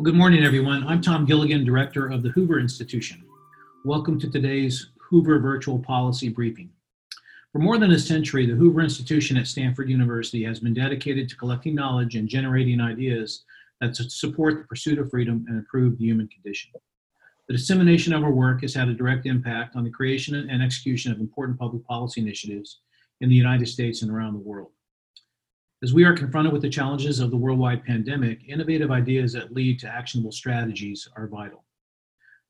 Well, good morning, everyone. I'm Tom Gilligan, Director of the Hoover Institution. Welcome to today's Hoover Virtual Policy Briefing. For more than a century, the Hoover Institution at Stanford University has been dedicated to collecting knowledge and generating ideas that support the pursuit of freedom and improve the human condition. The dissemination of our work has had a direct impact on the creation and execution of important public policy initiatives in the United States and around the world. As we are confronted with the challenges of the worldwide pandemic, innovative ideas that lead to actionable strategies are vital.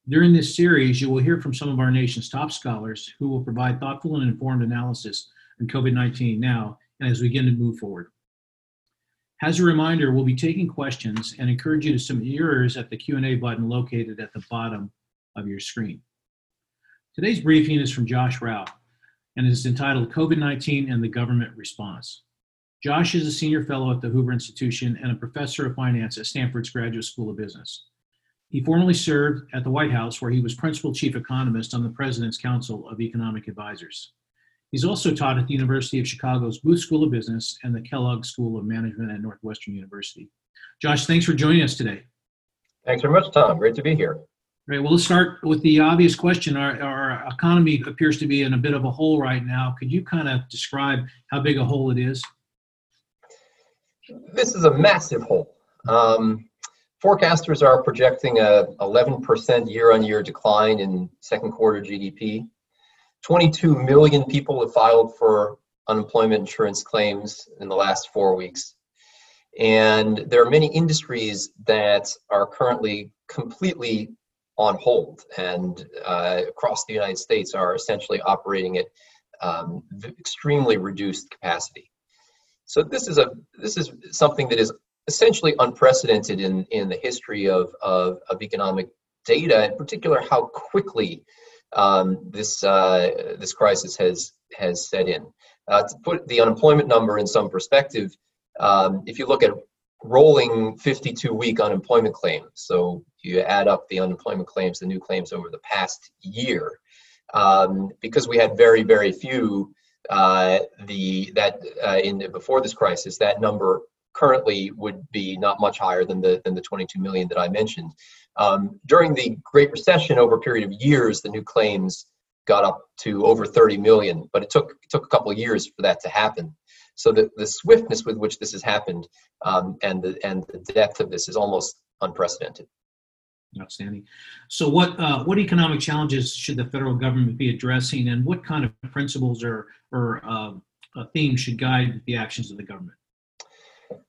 During this series, you will hear from some of our nation's top scholars who will provide thoughtful and informed analysis on COVID-19 now and as we begin to move forward. As a reminder, we'll be taking questions and encourage you to submit yours at the Q&A button located at the bottom of your screen. Today's briefing is from Josh Rauh and is entitled COVID-19 and the Government Response. Josh is a senior fellow at the Hoover Institution and a professor of finance at Stanford's Graduate School of Business. He formerly served at the White House, where he was principal chief economist on the President's Council of Economic Advisors. He's also taught at the University of Chicago's Booth School of Business and the Kellogg School of Management at Northwestern University. Josh, thanks for joining us today. Thanks very much, Tom. Great to be here. Right. Well, let's start with the obvious question. Our, our economy appears to be in a bit of a hole right now. Could you kind of describe how big a hole it is? This is a massive hole. Um, forecasters are projecting a 11% year-on-year decline in second quarter GDP. 22 million people have filed for unemployment insurance claims in the last four weeks. And there are many industries that are currently completely on hold and uh, across the United States are essentially operating at um, extremely reduced capacity. So this is a this is something that is essentially unprecedented in in the history of of, of economic data, in particular how quickly um, this uh, this crisis has has set in. Uh, to put the unemployment number in some perspective, um, if you look at rolling 52 week unemployment claims, so you add up the unemployment claims, the new claims over the past year, um, because we had very very few uh, the that uh, in before this crisis, that number currently would be not much higher than the than the 22 million that I mentioned. Um, during the Great Recession, over a period of years, the new claims got up to over 30 million, but it took it took a couple of years for that to happen. So the, the swiftness with which this has happened um, and the and the depth of this is almost unprecedented. Outstanding. So, what uh, what economic challenges should the federal government be addressing, and what kind of principles or or uh, themes should guide the actions of the government?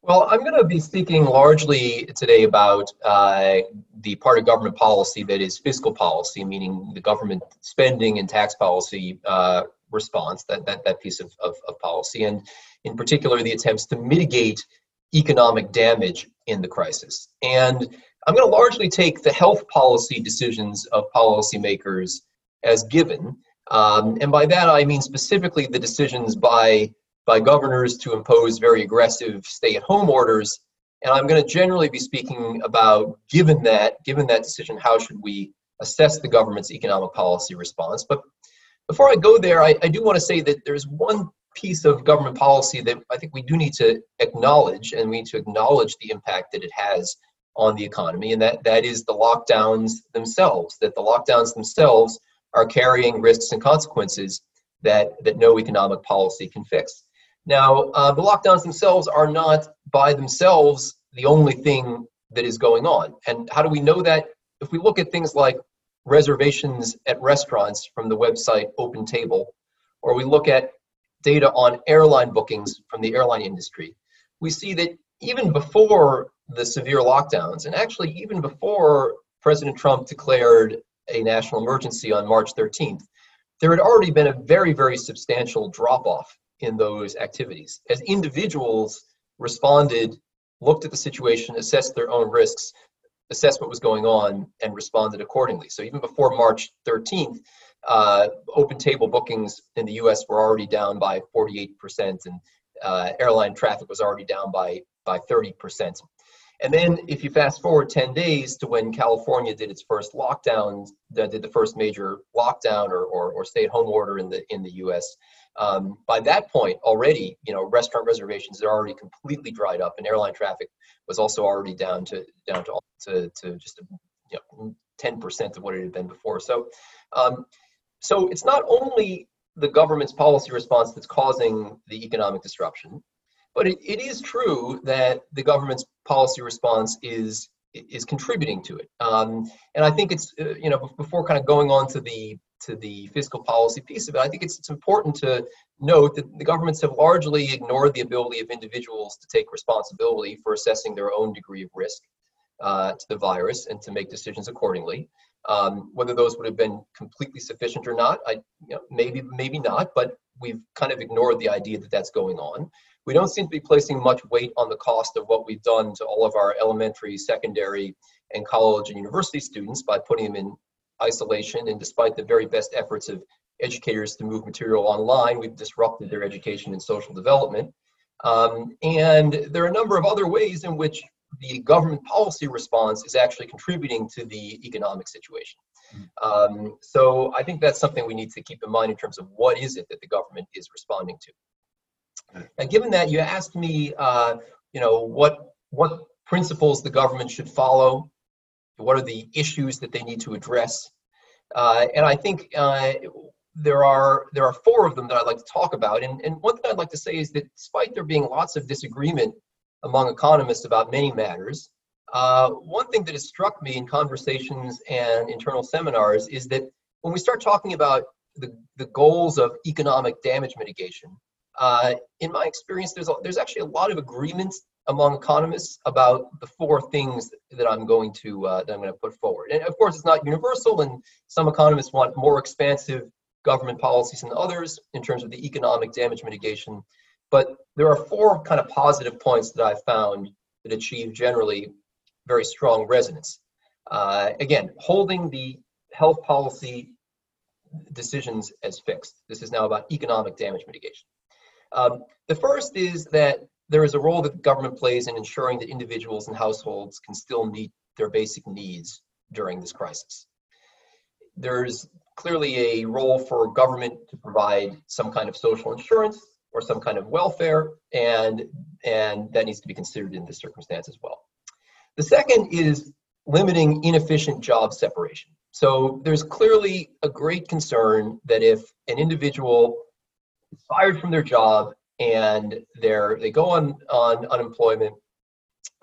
Well, I'm going to be speaking largely today about uh, the part of government policy that is fiscal policy, meaning the government spending and tax policy uh, response, that, that, that piece of, of, of policy, and in particular the attempts to mitigate economic damage in the crisis. And I'm going to largely take the health policy decisions of policymakers as given. Um, and by that, I mean specifically the decisions by, by governors to impose very aggressive stay at home orders. And I'm going to generally be speaking about, given that, given that decision, how should we assess the government's economic policy response. But before I go there, I, I do want to say that there's one piece of government policy that I think we do need to acknowledge, and we need to acknowledge the impact that it has on the economy, and that, that is the lockdowns themselves, that the lockdowns themselves are carrying risks and consequences that, that no economic policy can fix. Now, uh, the lockdowns themselves are not by themselves the only thing that is going on. And how do we know that? If we look at things like reservations at restaurants from the website OpenTable, or we look at data on airline bookings from the airline industry, we see that even before the severe lockdowns, and actually even before President Trump declared a national emergency on March 13th, there had already been a very, very substantial drop off in those activities. As individuals responded, looked at the situation, assessed their own risks, assessed what was going on, and responded accordingly. So even before March 13th, uh, OpenTable bookings in the US were already down by 48%, and uh, airline traffic was already down by, by 30%. And then if you fast forward 10 days to when California did its first lockdown, did the first major lockdown or, or, or stay-at-home order in the in the U.S., Um, by that point, already, you know, restaurant reservations are already completely dried up, and airline traffic was also already down to down to to, to just you know, 10% of what it had been before. So, um, so it's not only the government's policy response that's causing the economic disruption, but it, it is true that the government's policy response is is contributing to it. Um, and I think it's uh, you know before kind of going on to the to the fiscal policy piece of it, I think it's it's important to note that the governments have largely ignored the ability of individuals to take responsibility for assessing their own degree of risk uh, to the virus and to make decisions accordingly. Um, whether those would have been completely sufficient or not, I you know, maybe maybe not, but we've kind of ignored the idea that that's going on. We don't seem to be placing much weight on the cost of what we've done to all of our elementary, secondary, and college and university students by putting them in isolation. And despite the very best efforts of educators to move material online, we've disrupted their education and social development. Um, and there are a number of other ways in which the government policy response is actually contributing to the economic situation. Um, so I think that's something we need to keep in mind in terms of what is it that the government is responding to. Now, given that you asked me, uh, you know, what what principles the government should follow, what are the issues that they need to address, uh, and I think uh, there are there are four of them that I'd like to talk about. And, and one thing I'd like to say is that despite there being lots of disagreement among economists about many matters. Uh, one thing that has struck me in conversations and internal seminars is that when we start talking about the, the goals of economic damage mitigation, uh, in my experience, there's, a, there's actually a lot of agreement among economists about the four things that I'm going to uh, that I'm going to put forward. And of course, it's not universal, and some economists want more expansive government policies than others in terms of the economic damage mitigation. But there are four kind of positive points that I've found that achieve generally very strong resonance. Uh, again, holding the health policy decisions as fixed. This is now about economic damage mitigation. Um, the first is that there is a role that the government plays in ensuring that individuals and households can still meet their basic needs during this crisis. There's clearly a role for government to provide some kind of social insurance or some kind of welfare, and, and that needs to be considered in this circumstance as well. The second is limiting inefficient job separation. So there's clearly a great concern that if an individual fired from their job and they're, they go on, on unemployment,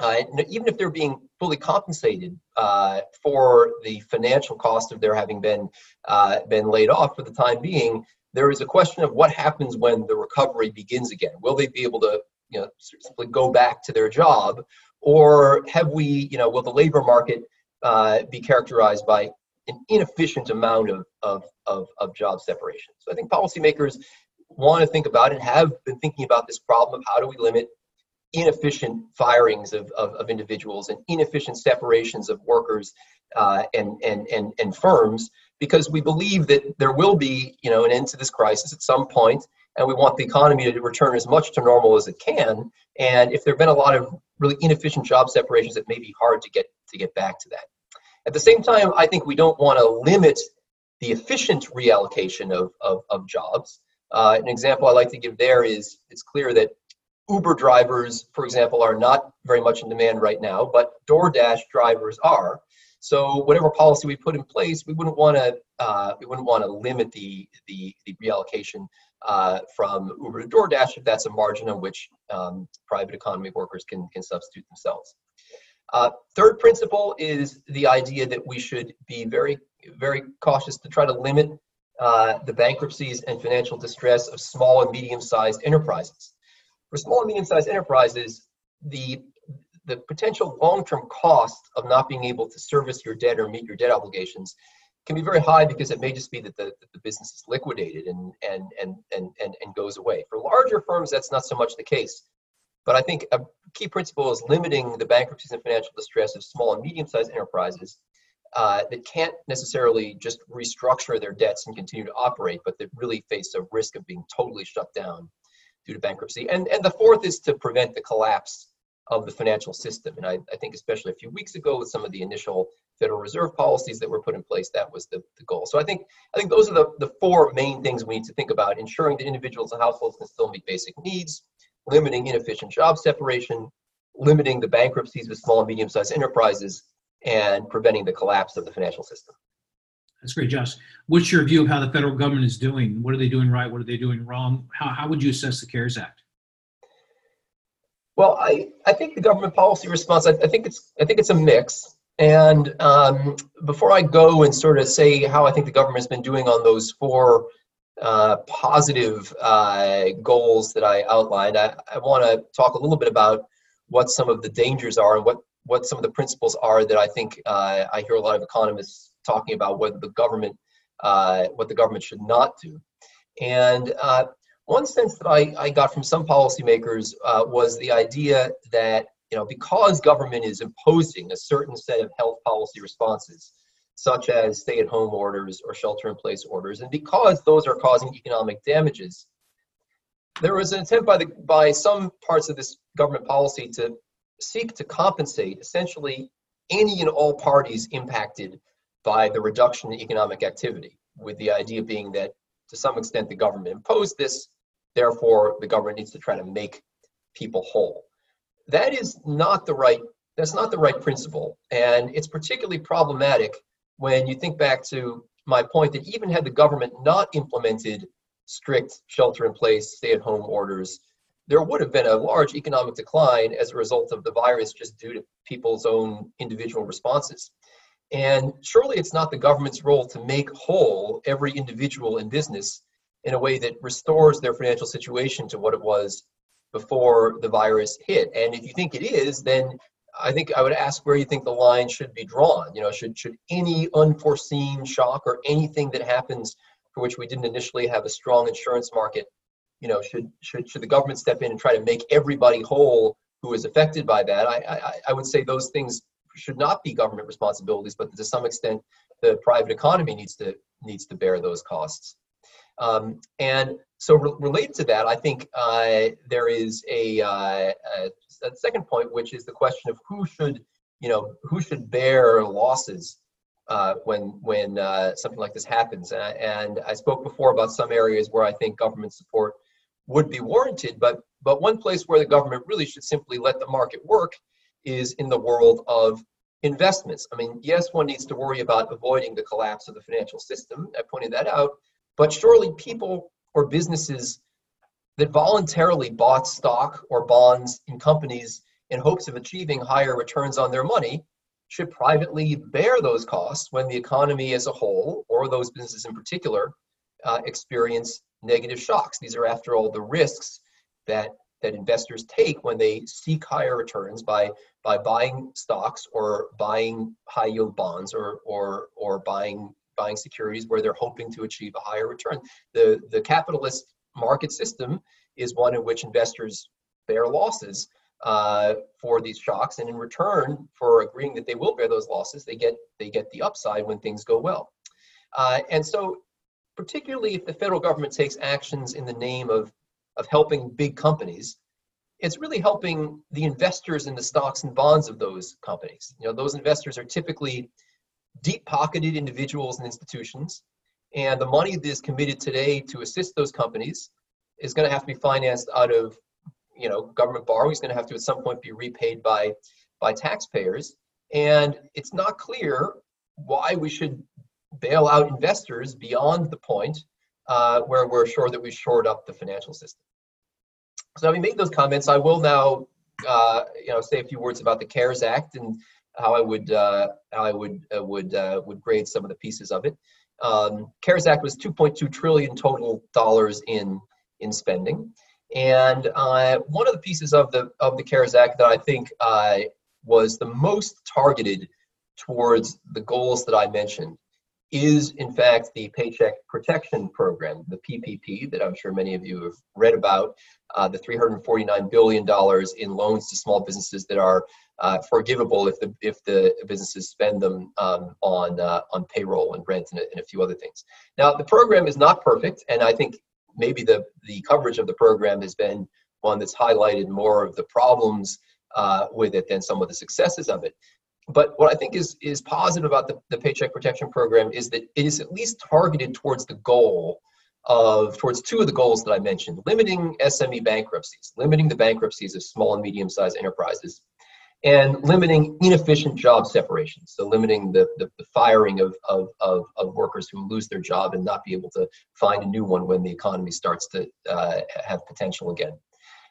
uh, even if they're being fully compensated uh, for the financial cost of their having been uh, been laid off for the time being, there is a question of what happens when the recovery begins again. Will they be able to, you know, simply go back to their job, or have we, you know, will the labor market uh, be characterized by an inefficient amount of, of, of, of job separation? So I think policymakers want to think about and have been thinking about this problem of how do we limit inefficient firings of, of, of individuals and inefficient separations of workers uh, and, and, and, and firms because we believe that there will be, you know, an end to this crisis at some point, and we want the economy to return as much to normal as it can. And if there have been a lot of really inefficient job separations, it may be hard to get to get back to that. At the same time, I think we don't want to limit the efficient reallocation of, of, of jobs. Uh, an example I like to give there is it's clear that Uber drivers, for example, are not very much in demand right now, but DoorDash drivers are. So whatever policy we put in place, we wouldn't want to uh, we wouldn't want to limit the the, the reallocation uh, from Uber to DoorDash if that's a margin on which um, private economy workers can can substitute themselves. Uh, third principle is the idea that we should be very very cautious to try to limit uh, the bankruptcies and financial distress of small and medium-sized enterprises. For small and medium-sized enterprises, the the potential long-term cost of not being able to service your debt or meet your debt obligations can be very high because it may just be that the, that the business is liquidated and, and, and, and, and, and goes away. For larger firms, that's not so much the case. But I think a key principle is limiting the bankruptcies and financial distress of small and medium-sized enterprises uh, that can't necessarily just restructure their debts and continue to operate, but that really face a risk of being totally shut down due to bankruptcy. And, and the fourth is to prevent the collapse of the financial system. And I, I think especially a few weeks ago with some of the initial Federal Reserve policies that were put in place, that was the, the goal. So I think I think those are the, the four main things we need to think about, ensuring that individuals and households can still meet basic needs, limiting inefficient job separation, limiting the bankruptcies of small and medium-sized enterprises, and preventing the collapse of the financial system. That's great, Josh. What's your view of how the federal government is doing? What are they doing right? What are they doing wrong? How, how would you assess the CARES Act? Well, I, I think the government policy response, I, I think it's I think it's a mix. And um, before I go and sort of say how I think the government has been doing on those four uh, positive uh, goals that I outlined, I, I want to talk a little bit about what some of the dangers are and what, what some of the principles are that I think uh, I hear a lot of economists talking about what the government uh, what the government should not do. And uh, one sense that I, I got from some policymakers uh, was the idea that you know because government is imposing a certain set of health policy responses, such as stay-at-home orders or shelter-in-place orders, and because those are causing economic damages, there was an attempt by the by some parts of this government policy to seek to compensate essentially any and all parties impacted by the reduction in economic activity, with the idea being that to some extent the government imposed this Therefore, the government needs to try to make people whole. That is not the right that's not the right principle. And it's particularly problematic when you think back to my point that even had the government not implemented strict shelter in place, stay at home orders, there would have been a large economic decline as a result of the virus just due to people's own individual responses. And surely it's not the government's role to make whole every individual in business in a way that restores their financial situation to what it was before the virus hit. And if you think it is, then I think I would ask where you think the line should be drawn. You know, should should any unforeseen shock or anything that happens for which we didn't initially have a strong insurance market, you know, should should should the government step in and try to make everybody whole who is affected by that? I I, I would say those things should not be government responsibilities, but to some extent, the private economy needs to needs to bear those costs. Um, and so re- related to that, I think uh, there is a, uh, a, a, second point, which is the question of who should, you know, who should bear losses uh, when when uh, something like this happens. And I, and I spoke before about some areas where I think government support would be warranted, but but one place where the government really should simply let the market work is in the world of investments. I mean, yes, one needs to worry about avoiding the collapse of the financial system. I pointed that out but surely people or businesses that voluntarily bought stock or bonds in companies in hopes of achieving higher returns on their money should privately bear those costs when the economy as a whole, or those businesses in particular, uh, experience negative shocks. These are, after all, the risks that that investors take when they seek higher returns by by buying stocks or buying high yield bonds or or or buying buying securities where they're hoping to achieve a higher return. The, the capitalist market system is one in which investors bear losses uh, for these shocks, and in return for agreeing that they will bear those losses, they get they get the upside when things go well. Uh, and so, particularly if the federal government takes actions in the name of of helping big companies, it's really helping the investors in the stocks and bonds of those companies. You know, those investors are typically deep pocketed individuals and institutions. And the money that is committed today to assist those companies is going to have to be financed out of you know government borrowing is going to have to at some point be repaid by by taxpayers and it's not clear why we should bail out investors beyond the point uh, where we're sure that we've shored up the financial system so having made those comments i will now uh, you know say a few words about the cares act and how I would uh, how I would uh, would uh, would grade some of the pieces of it. Um, CARES Act was 2.2 trillion total dollars in in spending, and uh, one of the pieces of the of the CARES Act that I think was the most targeted towards the goals that I mentioned is in fact the Paycheck Protection Program, the PPP, that I'm sure many of you have read about, uh, the $349 billion in loans to small businesses that are uh, forgivable if the if the businesses spend them um, on uh, on payroll and rent and a, and a few other things. Now the program is not perfect, and I think maybe the the coverage of the program has been one that's highlighted more of the problems uh, with it than some of the successes of it. But what I think is is positive about the, the Paycheck Protection Program is that it is at least targeted towards the goal of towards two of the goals that I mentioned: limiting SME bankruptcies, limiting the bankruptcies of small and medium-sized enterprises, and limiting inefficient job separations. So limiting the, the, the firing of, of, of, of, workers who lose their job and not be able to find a new one when the economy starts to uh, have potential again.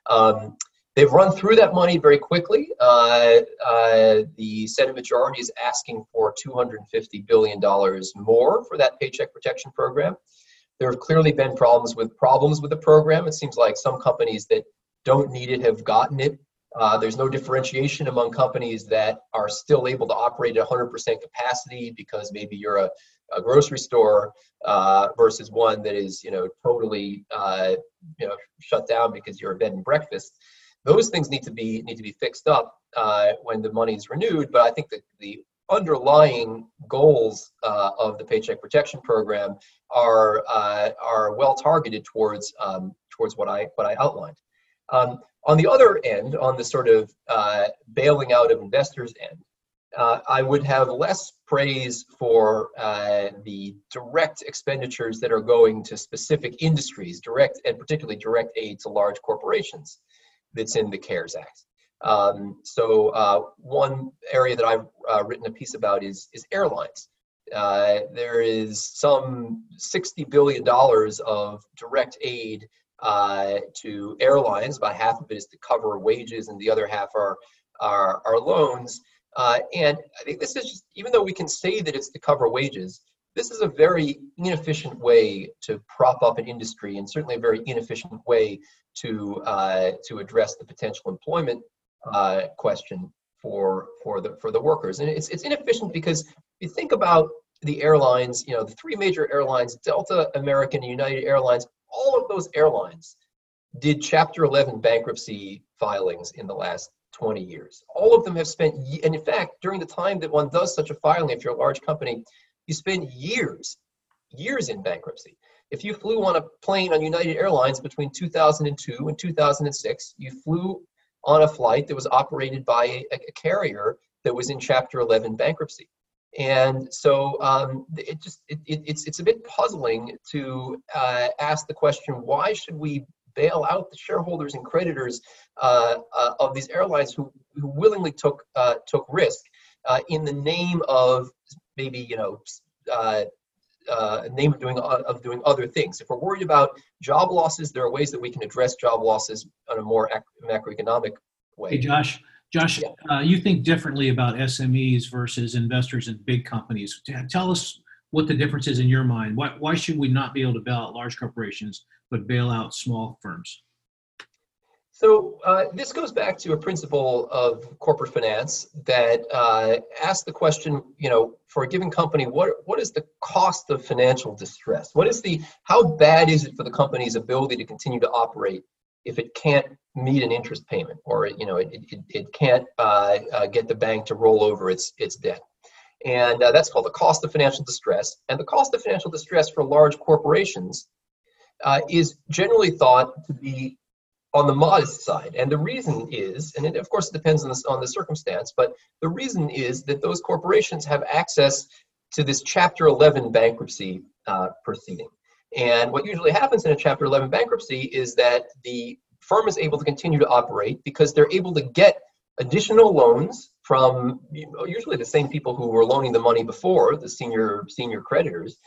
Um, they've run through that money very quickly. Uh, uh, the Senate majority is asking for $250 billion more for that paycheck protection program. There have clearly been problems with problems with the program. It seems like some companies that don't need it have gotten it uh, there's no differentiation among companies that are still able to operate at 100% capacity because maybe you're a, a grocery store uh, versus one that is, you know, totally, uh, you know, shut down because you're a bed and breakfast. Those things need to be need to be fixed up uh, when the money is renewed. But I think that the underlying goals uh, of the Paycheck Protection Program are uh, are well targeted towards um, towards what I what I outlined. Um, on the other end, on the sort of uh, bailing out of investors end, uh, I would have less praise for uh, the direct expenditures that are going to specific industries, direct and particularly direct aid to large corporations that's in the CARES Act. Um, so uh, one area that I've uh, written a piece about is, is airlines. Uh, there is some $60 billion of direct aid uh, to airlines. About half of it is to cover wages, and the other half are are, are loans. Uh, and I think this is just, even though we can say that it's to cover wages, this is a very inefficient way to prop up an industry, and certainly a very inefficient way to uh, to address the potential employment uh, question for for the for the workers. And it's it's inefficient because you think about the airlines, you know, the three major airlines, Delta, American, United Airlines, all of those airlines did Chapter 11 bankruptcy filings in the last 20 years. All of them have spent, and in fact, during the time that one does such a filing, if you're a large company, you spend years, years in bankruptcy. If you flew on a plane on United Airlines between 2002 and 2006, you flew on a flight that was operated by a, a carrier that was in Chapter 11 bankruptcy. And so um, it just it, it, it's it's a bit puzzling to uh, ask the question: Why should we bail out the shareholders and creditors uh, uh, of these airlines who, who willingly took uh, took risk uh, in the name of maybe you know uh, name of doing of doing other things? If we're worried about job losses, there are ways that we can address job losses on a more macroeconomic way. Hey, Josh. Josh, yeah. uh, you think differently about SMEs versus investors in big companies. Tell us what the difference is in your mind. Why, why should we not be able to bail out large corporations but bail out small firms? So uh, this goes back to a principle of corporate finance that uh, asks the question, you know, for a given company, what what is the cost of financial distress? What is the how bad is it for the company's ability to continue to operate if it can't meet an interest payment or you know it, it, it can't uh, uh, get the bank to roll over its its debt and uh, that's called the cost of financial distress and the cost of financial distress for large corporations uh, is generally thought to be on the modest side. And the reason is and it, of course it depends on the, on the circumstance but the reason is that those corporations have access to this chapter 11 bankruptcy uh, proceeding. And what usually happens in a Chapter 11 bankruptcy is that the firm is able to continue to operate because they're able to get additional loans from usually the same people who were loaning the money before, the senior senior creditors,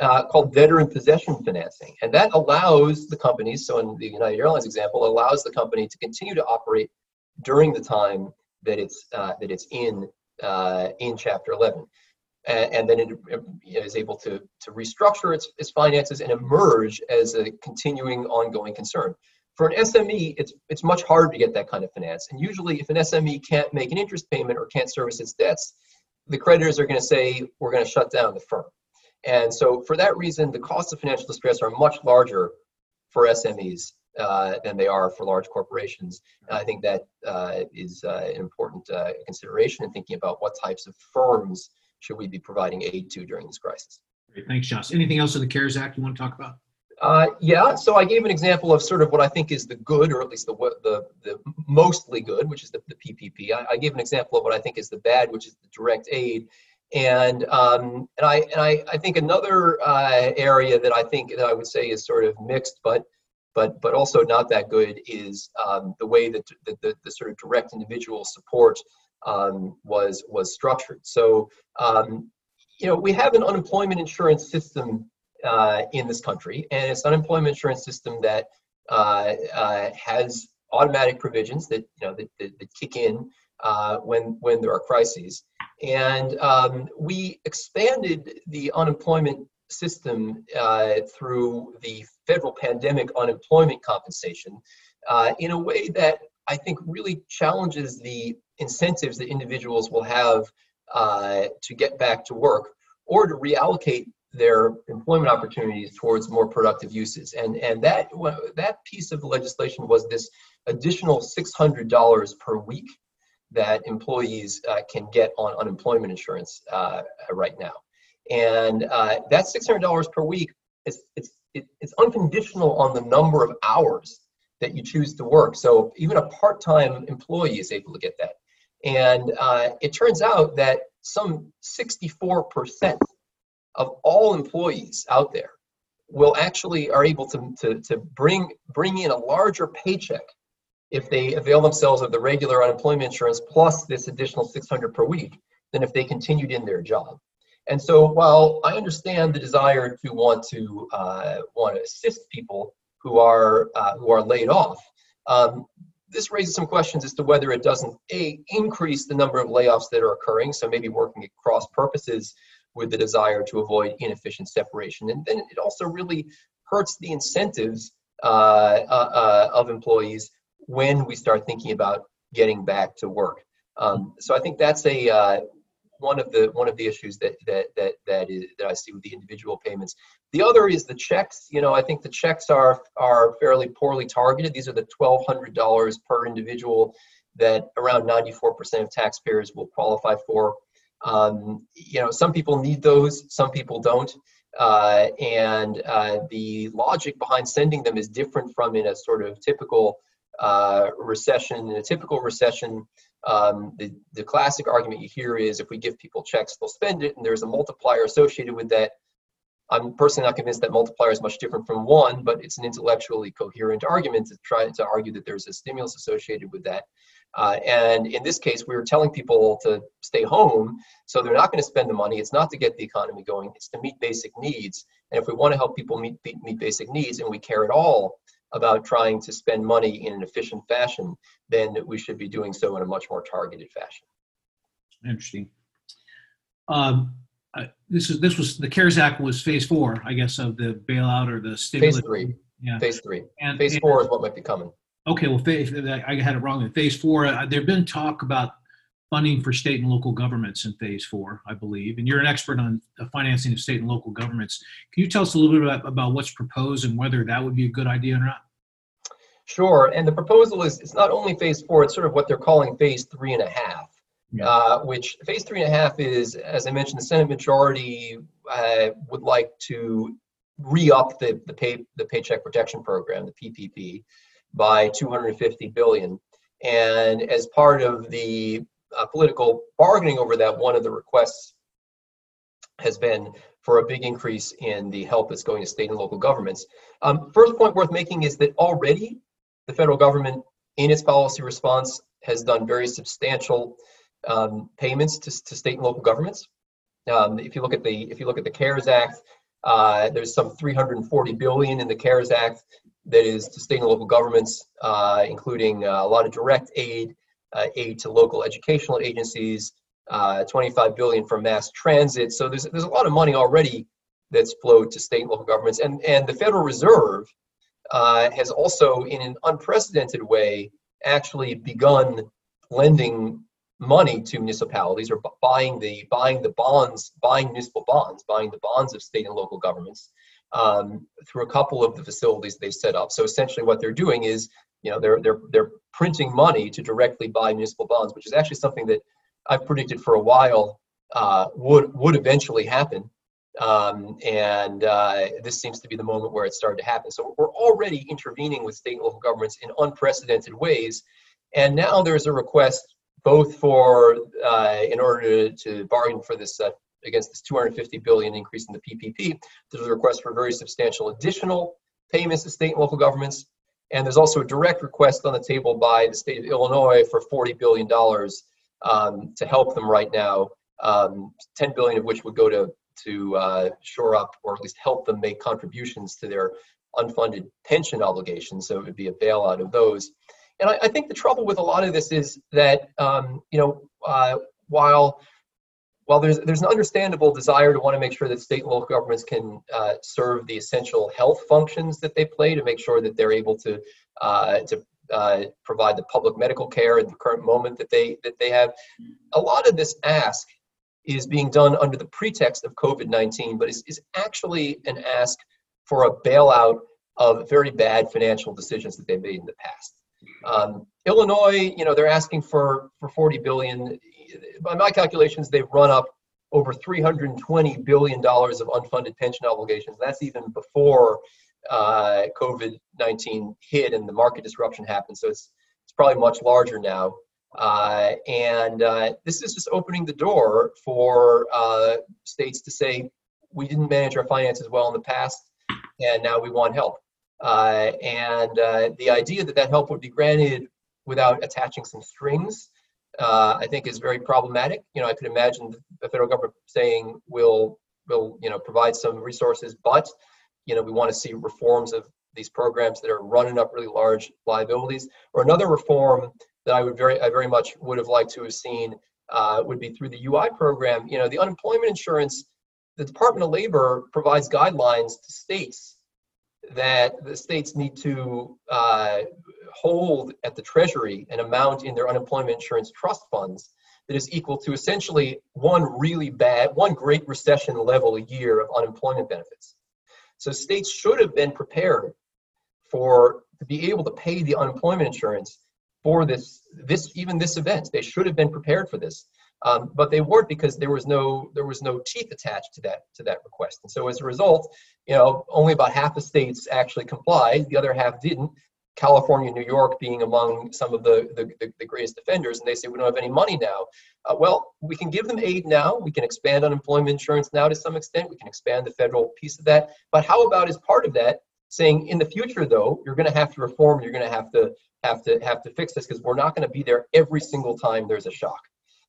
uh, called debtor in possession financing, and that allows the companies. So in the United Airlines example, allows the company to continue to operate during the time that it's uh, that it's in uh, in Chapter 11 and, and then it, it is able to, to restructure its, its finances and emerge as a continuing ongoing concern. For an SME, it's, it's much harder to get that kind of finance. And usually, if an SME can't make an interest payment or can't service its debts, the creditors are going to say, we're going to shut down the firm. And so, for that reason, the costs of financial distress are much larger for SMEs uh, than they are for large corporations. And I think that uh, is uh, an important uh, consideration in thinking about what types of firms should we be providing aid to during this crisis. Great. Thanks, Josh. Anything else in the CARES Act you want to talk about? Uh, yeah, so I gave an example of sort of what I think is the good, or at least the the, the mostly good, which is the, the PPP. I, I, gave an example of what I think is the bad, which is the direct aid. And um, and I and I, I think another uh, area that I think that I would say is sort of mixed, but but but also not that good is um, the way that the, the, the, sort of direct individual support um, was was structured. So um, you know we have an unemployment insurance system uh, in this country, and it's an unemployment insurance system that uh, uh, has automatic provisions that you know that, that, that kick in uh, when when there are crises. And um, we expanded the unemployment system uh, through the federal pandemic unemployment compensation uh, in a way that I think really challenges the incentives that individuals will have to get back to work or to reallocate their employment opportunities towards more productive uses. And, and that, that piece of legislation was this additional $600 per week that employees uh, can get on unemployment insurance uh, right now. And uh, that $600 per week, is, it's, it's unconditional on the number of hours that you choose to work. So even a part-time employee is able to get that. And uh, it turns out that some 64% of all employees out there will actually are able to, to, to bring bring in a larger paycheck if they avail themselves of the regular unemployment insurance plus this additional 600 per week than if they continued in their job. And so while I understand the desire to want to uh, want to assist people who are uh, who are laid off, um, this raises some questions as to whether it doesn't a increase the number of layoffs that are occurring. So maybe working at cross purposes with the desire to avoid inefficient separation. And then it also really hurts the incentives uh, uh, uh, of employees when we start thinking about getting back to work. Um, so I think that's a uh, one of the one of the issues that that that that is that I see with the individual payments. The other is the checks. You know, I think the checks are are fairly poorly targeted. These are the twelve hundred dollars per individual that around ninety four percent of taxpayers will qualify for. Um, you know, some people need those, some people don't. Uh, and uh, the logic behind sending them is different from in a sort of typical uh, recession. In a typical recession, um, the, the classic argument you hear is if we give people checks, they'll spend it, and there's a multiplier associated with that. I'm personally not convinced that multiplier is much different from one, but it's an intellectually coherent argument to try to argue that there's a stimulus associated with that. Uh, and in this case, we were telling people to stay home, so they're not going to spend the money. It's not to get the economy going; it's to meet basic needs. And if we want to help people meet meet basic needs, and we care at all about trying to spend money in an efficient fashion, then we should be doing so in a much more targeted fashion. Interesting. Um, this is this was the CARES Act was phase four, I guess, of the bailout or the stimulus. Phase three. Yeah. Phase three. And phase and, four is what might be coming. Okay, well, phase, I had it wrong. In phase four, uh, there've been talk about funding for state and local governments in phase four, I believe. And you're an expert on the financing of state and local governments. Can you tell us a little bit about, about what's proposed and whether that would be a good idea or not? Sure. And the proposal is it's not only phase four, it's sort of what they're calling phase three and a half. Yeah. Uh, which phase three and a half is, as I mentioned, the Senate majority uh, would like to re-up the the pay the Paycheck Protection Program, the PPP, by 250 billion. And as part of the uh, political bargaining over that, one of the requests has been for a big increase in the help that's going to state and local governments. Um, first point worth making is that already the federal government, in its policy response, has done very substantial um, payments to, to state and local governments. Um, if you look at the if you look at the CARES Act, uh, there's some 340 billion in the CARES Act that is to state and local governments, uh, including uh, a lot of direct aid, uh, aid to local educational agencies, uh, 25 billion for mass transit. So there's there's a lot of money already that's flowed to state and local governments, and and the Federal Reserve uh, has also, in an unprecedented way, actually begun lending money to municipalities or buying the buying the bonds, buying municipal bonds, buying the bonds of state and local governments um, through a couple of the facilities they set up. So essentially, what they're doing is, you know, they're they're they're printing money to directly buy municipal bonds, which is actually something that I've predicted for a while uh, would would eventually happen. Um, and uh, this seems to be the moment where it started to happen. So we're already intervening with state and local governments in unprecedented ways. And now there's a request both for, uh, in order to, to, bargain for this, uh, against this 250 billion increase in the PPP, there's a request for very substantial additional payments to state and local governments. And there's also a direct request on the table by the state of Illinois for $40 billion um, to help them right now, um, 10 billion of which would go to to uh, shore up or at least help them make contributions to their unfunded pension obligations. So it would be a bailout of those. And I, I think the trouble with a lot of this is that um, you know uh, while while there's there's an understandable desire to want to make sure that state and local governments can uh, serve the essential health functions that they play to make sure that they're able to uh, to uh, provide the public medical care at the current moment that they that they have. A lot of this ask is being done under the pretext of COVID 19, but is, is actually an ask for a bailout of very bad financial decisions that they made in the past. Um, Illinois, you know, they're asking for, for 40 billion. By my calculations, they've run up over 320 billion dollars of unfunded pension obligations. That's even before uh, COVID-19 hit and the market disruption happened. So it's it's probably much larger now. Uh, and uh, this is just opening the door for uh, states to say, we didn't manage our finances well in the past, and now we want help. Uh, and uh, the idea that that help would be granted without attaching some strings, uh, I think is very problematic. You know, I could imagine the federal government saying, we'll, we'll you know, provide some resources, but, you know, we want to see reforms of these programs that are running up really large liabilities, or another reform that I would very, I very much would have liked to have seen uh, would be through the UI program. You know, the unemployment insurance, the Department of Labor provides guidelines to states that the states need to uh, hold at the Treasury an amount in their unemployment insurance trust funds that is equal to essentially one really bad, one great recession level a year of unemployment benefits. So states should have been prepared for to be able to pay the unemployment insurance for this this even this event. They should have been prepared for this, um, but they weren't because there was no there was no teeth attached to that to that request. And so as a result, you know, only about half the states actually complied. The other half didn't. California, New York being among some of the, the, the, greatest offenders, and they say we don't have any money now. Uh, well, we can give them aid now. We can expand unemployment insurance now to some extent. We can expand the federal piece of that. But how about as part of that, saying in the future though, you're going to have to reform. You're going to have to have to have to fix this because we're not going to be there every single time there's a shock.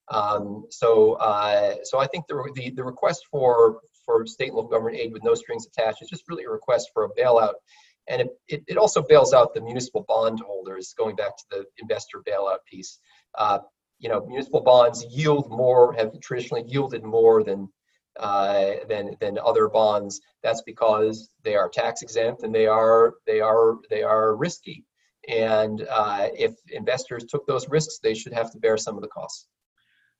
Um, so uh, so I think the, the the request for for state and local government aid with no strings attached is just really a request for a bailout. And it, it, it also bails out the municipal bond holders, going back to the investor bailout piece. Uh, you know, municipal bonds yield more, have traditionally yielded more than uh, than than other bonds. That's because they are tax exempt and they are they are they are risky. And uh, if investors took those risks, they should have to bear some of the costs.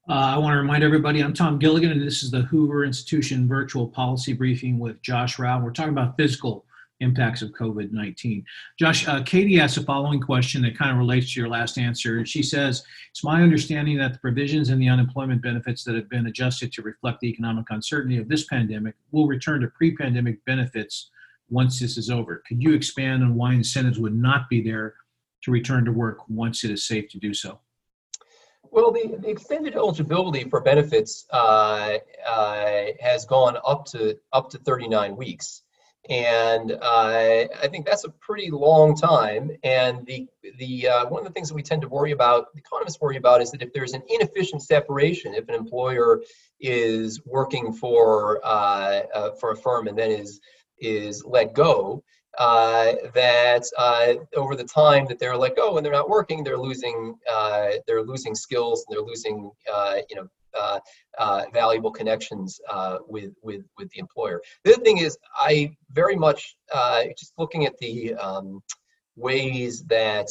Uh, I want to remind everybody I'm Tom Gilligan, and this is the Hoover Institution virtual policy briefing with Josh Rauh. We're talking about physical impacts of COVID 19. Josh, uh, Katie asked the following question that kind of relates to your last answer. She says, It's my understanding that the provisions in the unemployment benefits that have been adjusted to reflect the economic uncertainty of this pandemic will return to pre pandemic benefits once this is over. Could you expand on why incentives would not be there to return to work once it is safe to do so? Well, the, the extended eligibility for benefits uh, uh, has gone up to up to 39 weeks, and uh, I think that's a pretty long time. And the the uh, one of the things that we tend to worry about, economists worry about, is that if there's an inefficient separation, if an employer is working for uh, uh, for a firm and then is is let go, uh, that uh, over the time that they're like, oh, and they're not working, they're losing uh, they're losing skills and they're losing uh, you know uh, uh, valuable connections with with with the employer. The other thing is, I very much just looking at the um, ways that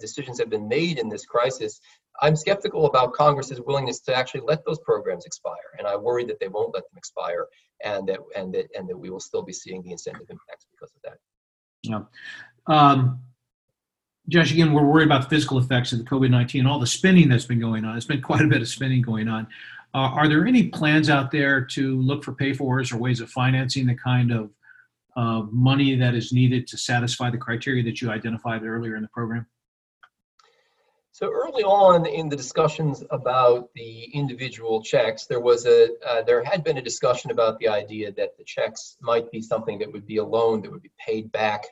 decisions have been made in this crisis. I'm skeptical about Congress's willingness to actually let those programs expire, and I worry that they won't let them expire, and that and that and that we will still be seeing the incentive impacts because of that. Yeah. Um, Josh, again, we're worried about the physical effects of the COVID 19 and all the spending that's been going on. It's been quite a bit of spending going on. Uh, are there any plans out there to look for pay fors or ways of financing the kind of uh, money that is needed to satisfy the criteria that you identified earlier in the program? So early on in the discussions about the individual checks, there was a uh, there had been a discussion about the idea that the checks might be something that would be a loan that would be paid back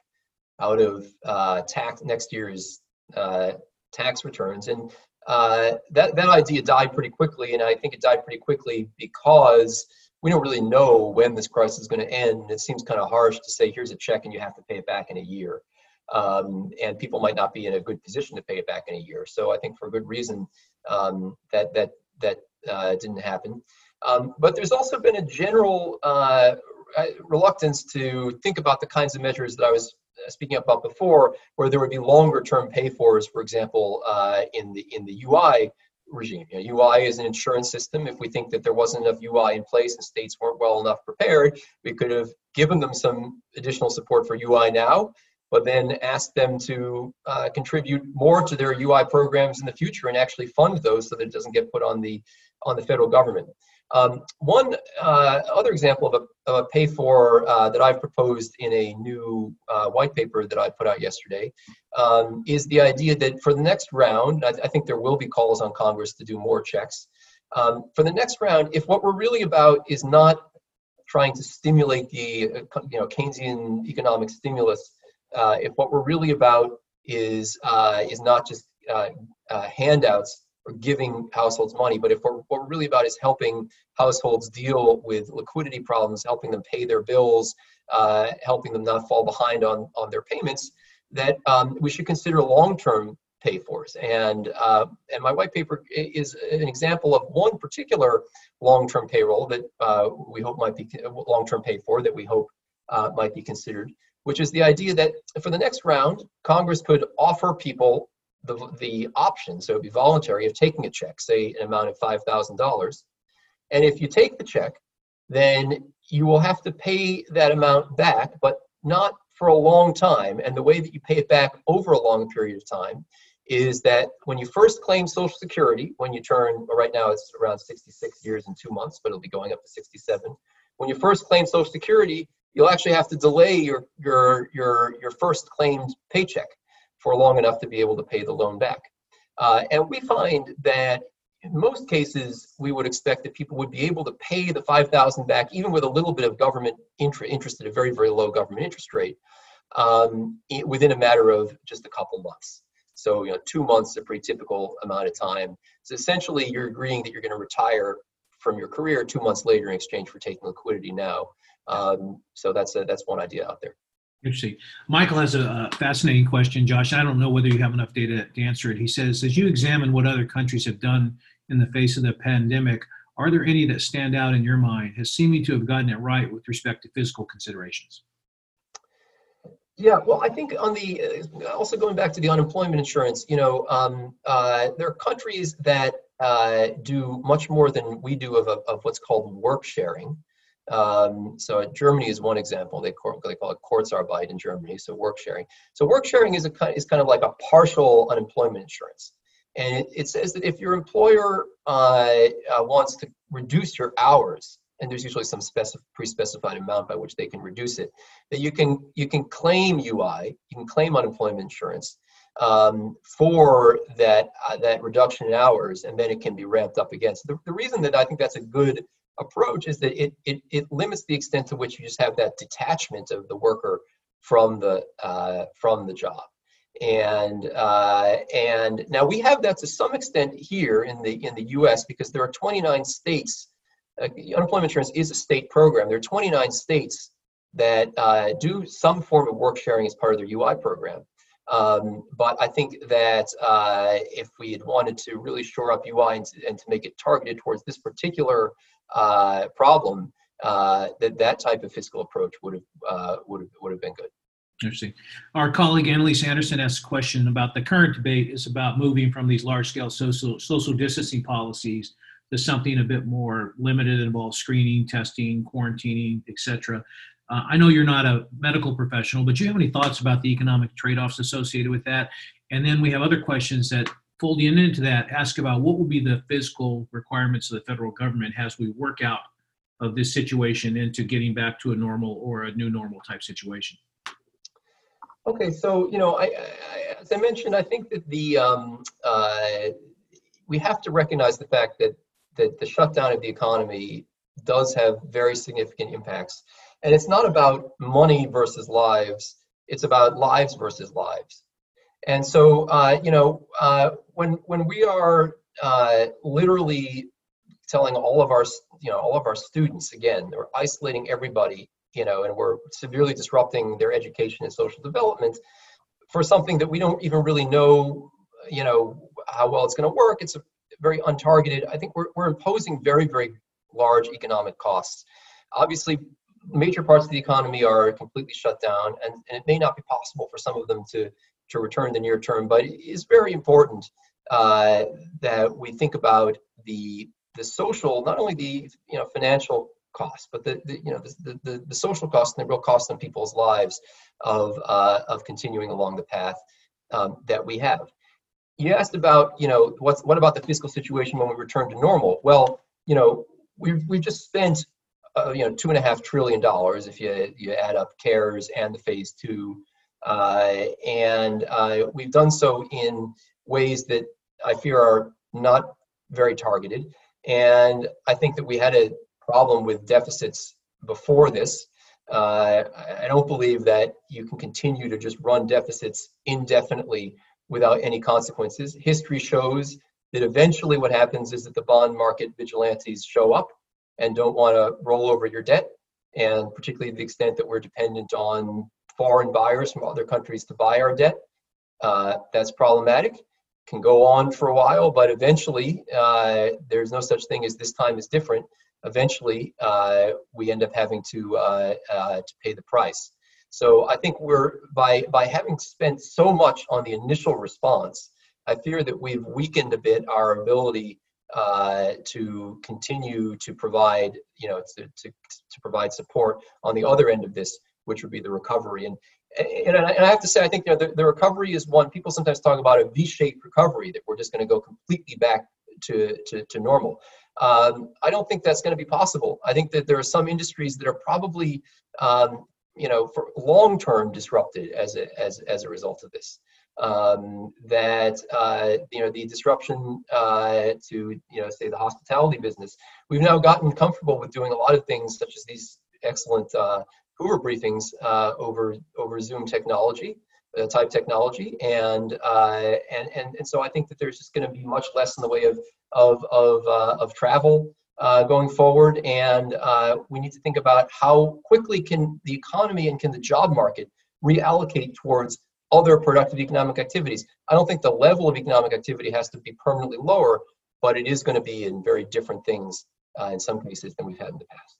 out of uh, tax next year's uh, tax returns, and uh, that that idea died pretty quickly. And I think it died pretty quickly because we don't really know when this crisis is going to end. It seems kind of harsh to say here's a check and you have to pay it back in a year um, and people might not be in a good position to pay it back in a year. So I think for good reason um, that that that uh, didn't happen. Um, but there's also been a general uh, reluctance to think about the kinds of measures that I was uh, speaking about before, where there would be longer term pay fors, for example, uh, in the in the UI regime. You know, UI is an insurance system. If we think that there wasn't enough UI in place and states weren't well enough prepared, we could have given them some additional support for UI now but then ask them to uh, contribute more to their UI programs in the future and actually fund those so that it doesn't get put on the on the federal government. Um, one uh, other example of a, of a pay for uh, that I've proposed in a new uh, white paper that I put out yesterday um, is the idea that for the next round, I, I, think there will be calls on Congress to do more checks. Um, for the next round, if what we're really about is not trying to stimulate the uh, you know Keynesian economic stimulus uh, if what we're really about is uh, is not just uh, uh, handouts or giving households money, but if we're, what we're really about is helping households deal with liquidity problems, helping them pay their bills, uh, helping them not fall behind on, on their payments, that um, we should consider long-term pay fors. And, uh, and my white paper is an example of one particular long-term payroll that we hope might be long-term pay for that we hope might be considered which is the idea that for the next round, Congress could offer people the, the option, so it'd be voluntary, of taking a check, say an amount of $5,000. And if you take the check, then you will have to pay that amount back, but not for a long time. And the way that you pay it back over a long period of time is that when you first claim Social Security, when you turn, right now it's around 66 years and two months, but it'll be going up to 67. When you first claim Social Security, you'll actually have to delay your your your your first claimed paycheck for long enough to be able to pay the loan back. Uh, and we find that in most cases, we would expect that people would be able to pay the 5000 back, even with a little bit of government interest, at a very, very low government interest rate, um, within a matter of just a couple months. So, you know, two months is a pretty typical amount of time. So essentially, you're agreeing that you're going to retire from your career two months later in exchange for taking liquidity now. Um, so that's a, that's one idea out there. Interesting. Michael has a, fascinating question, Josh. I don't know whether you have enough data to answer it. He says, as you examine what other countries have done in the face of the pandemic, are there any that stand out in your mind as seeming to have gotten it right with respect to fiscal considerations? Yeah, well, I think on the uh, also going back to the unemployment insurance, you know, um, uh, there are countries that uh, do much more than we do of, of what's called work sharing. Um, so Germany is one example. They call, they call it Kurzarbeit in Germany, so work sharing. So work sharing is a is kind of like a partial unemployment insurance, and it, it says that if your employer uh, uh, wants to reduce your hours, and there's usually some specific pre-specified amount by which they can reduce it, that you can you can claim UI, you can claim unemployment insurance um, for that uh, that reduction in hours, and then it can be ramped up again. So the, the reason that I think that's a good approach is that it, it, it limits the extent to which you just have that detachment of the worker from the uh, from the job and uh, and now we have that to some extent here in the in the U.S. because there are 29 states. Uh, unemployment insurance is a state program. There are 29 states that uh, do some form of work sharing as part of their UI program. Um, but I think that uh, if we had wanted to really shore up UI and to, and to make it targeted towards this particular uh, problem, uh, that that type of fiscal approach would have uh, would have would have been good. Interesting. Our colleague Annelise Anderson asked a question about the current debate is about moving from these large-scale social social distancing policies to something a bit more limited, involves screening, testing, quarantining, etc. Uh, I know you're not a medical professional, but do you have any thoughts about the economic trade-offs associated with that? And then we have other questions that folding into that, ask about what will be the fiscal requirements of the federal government as we work out of this situation into getting back to a normal or a new normal type situation. Okay, so you know, I, I, as I mentioned, I think that the um, uh, we have to recognize the fact that that the shutdown of the economy does have very significant impacts, and it's not about money versus lives; it's about lives versus lives. And so, uh, you know, uh, when when we are uh, literally telling all of our you know all of our students again, we're isolating everybody you know, and we're severely disrupting their education and social development for something that we don't even really know, you know, how well it's going to work. It's a very untargeted. I think we're, we're imposing very, very large economic costs. Obviously, major parts of the economy are completely shut down, and, and it may not be possible for some of them to, to return the near term, but it is very important uh, that we think about the the social, not only the you know financial costs, but the, the you know the, the, the social cost and the real cost on people's lives of uh, of continuing along the path um, that we have. You asked about you know what's what about the fiscal situation when we return to normal? Well, you know we've we've just spent uh, you know two and a half trillion dollars if you you add up CARES and the phase two, and uh, we've done so in ways that I fear are not very targeted. And I think that we had a problem with deficits before this. Uh, I don't believe that you can continue to just run deficits indefinitely without any consequences. History shows that eventually what happens is that the bond market vigilantes show up and don't want to roll over your debt, and particularly the extent that we're dependent on foreign buyers from other countries to buy our debt. Uh, that's problematic. Can go on for a while, but eventually uh, there's no such thing as this time is different eventually uh, we end up having to uh, uh, to pay the price. So I think we're by by having spent so much on the initial response, I fear that we've weakened a bit our ability uh, to continue to provide you know to, to, to provide support on the other end of this, which would be the recovery. And and, I, and I have to say, I think you know, the, the recovery is one. People sometimes talk about a V-shaped recovery that we're just going to go completely back to, to, to normal. Um, I don't think that's going to be possible. I think that there are some industries that are probably, um, you know, for long term disrupted as a, as, as a result of this. Um, that uh, you know the disruption uh, to you know say the hospitality business. We've now gotten comfortable with doing a lot of things such as these excellent uh, Hoover briefings uh, over over Zoom technology uh, type technology, and uh, and and and so I think that there's just going to be much less in the way of of of uh, of travel uh, going forward, and uh, we need to think about how quickly can the economy and can the job market reallocate towards other productive economic activities. I don't think the level of economic activity has to be permanently lower, but it is going to be in very different things in some cases than we've had in the past.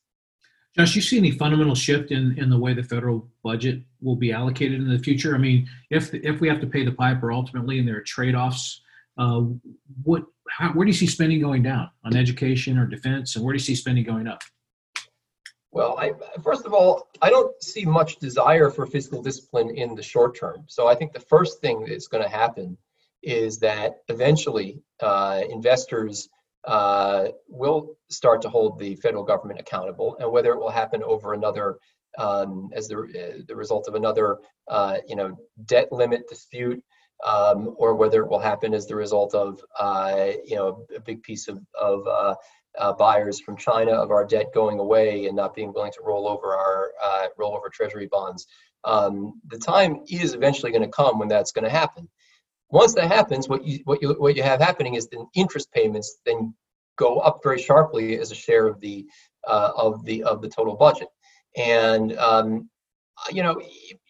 Josh, you see any fundamental shift in, in the way the federal budget will be allocated in the future? I mean, if if we have to pay the piper ultimately, and there are trade offs, uh, what how, where do you see spending going down on education or defense, and where do you see spending going up? Well, I, first of all, I don't see much desire for fiscal discipline in the short term. So I think the first thing that's going to happen is that eventually uh, investors uh, will start to hold the federal government accountable, and whether it will happen over another um, as the, uh, the result of another uh, you know debt limit dispute, um, or whether it will happen as the result of uh, you know a big piece of, of uh, uh, buyers from China of our debt going away and not being willing to roll over our roll over Treasury bonds. Um, the time is eventually going to come when that's going to happen. Once that happens, what you what you what you have happening is the interest payments then go up very sharply as a share of the uh, of the of the total budget, and um, you know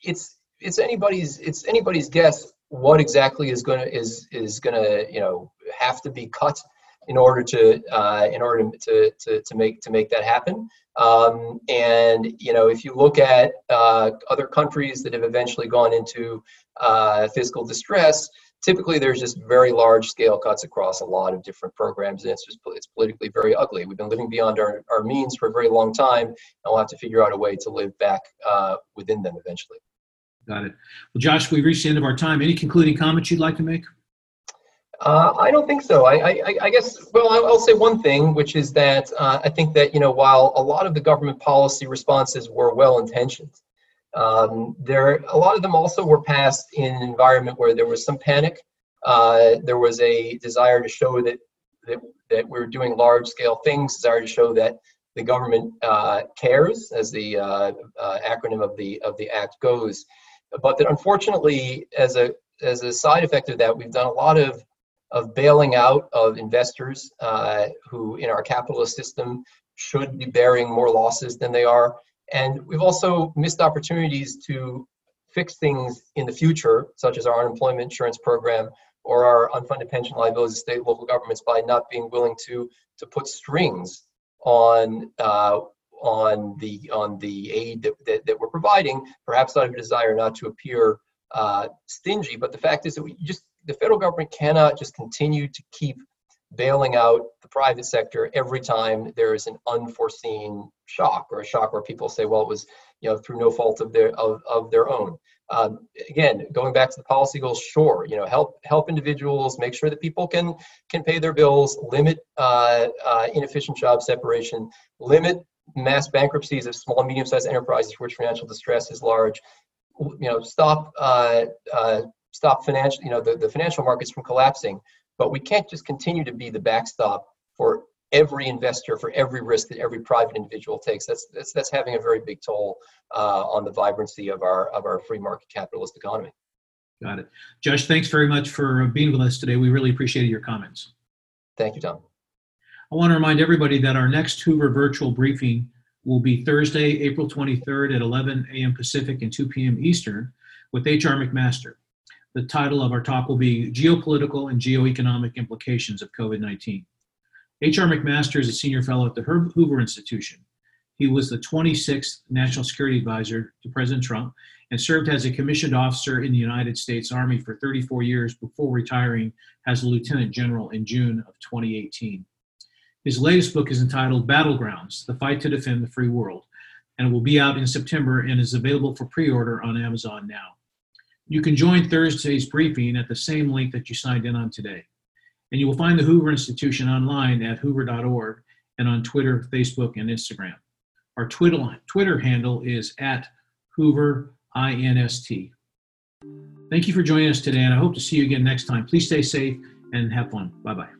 it's it's anybody's it's anybody's guess what exactly is going to is is going to you know have to be cut in order to uh, in order to, to to make to make that happen. Um, and you know, if you look at uh, other countries that have eventually gone into uh, fiscal distress, typically there's just very large scale cuts across a lot of different programs and it's just it's politically very ugly. We've been living beyond our, our means for a very long time and we'll have to figure out a way to live back uh, within them eventually. Got it. Well josh we've reached the end of our time. Any concluding comments you'd like to make? Uh, I don't think so. I, I, I guess, well, I'll I'll say one thing, which is that uh, I think that, you know, while a lot of the government policy responses were well intentioned, um, there, a lot of them also were passed in an environment where there was some panic. Uh, there was a desire to show that, that, that we're doing large scale things, desire to show that the government uh, cares, as the uh, uh, acronym of the, of the act goes. But that unfortunately, as a, as a side effect of that, we've done a lot of of bailing out of investors uh, who in our capitalist system should be bearing more losses than they are. And we've also missed opportunities to fix things in the future, such as our unemployment insurance program or our unfunded pension liabilities of state and local governments by not being willing to, to put strings on uh, on the on the aid that, that, that, we're providing, perhaps out of a desire not to appear uh, stingy. But the fact is that we just the federal government cannot just continue to keep bailing out the private sector every time there is an unforeseen shock or a shock where people say, well, it was you know through no fault of their of, of their own. Um, again, going back to the policy goals, sure, you know, help help individuals, make sure that people can can pay their bills, limit uh, uh, inefficient job separation, limit mass bankruptcies of small and medium-sized enterprises for which financial distress is large. You know, stop uh, uh stop financial, you know, the, the financial markets from collapsing. But we can't just continue to be the backstop for every investor, for every risk that every private individual takes. That's that's, that's having a very big toll uh, on the vibrancy of our of our free market capitalist economy. Got it, Josh. Thanks very much for being with us today. We really appreciated your comments. Thank you, Tom. I want to remind everybody that our next Hoover virtual briefing will be Thursday, April 23rd at 11 a.m. Pacific and 2 p.m. Eastern with H.R. McMaster. The title of our talk will be Geopolitical and Geoeconomic Implications of COVID 19. H.R. McMaster is a senior fellow at the Herb Hoover Institution. He was the 26th National Security Advisor to President Trump and served as a commissioned officer in the United States Army for 34 years before retiring as a lieutenant general in June of 2018. His latest book is entitled Battlegrounds The Fight to Defend the Free World, and it will be out in September and is available for pre order on Amazon now. You can join Thursday's briefing at the same link that you signed in on today. And you will find the Hoover Institution online at hoover.org and on Twitter, Facebook, and Instagram. Our Twitter, handle is at Hoover INST. Thank you for joining us today, and I hope to see you again next time. Please stay safe and have fun. Bye bye.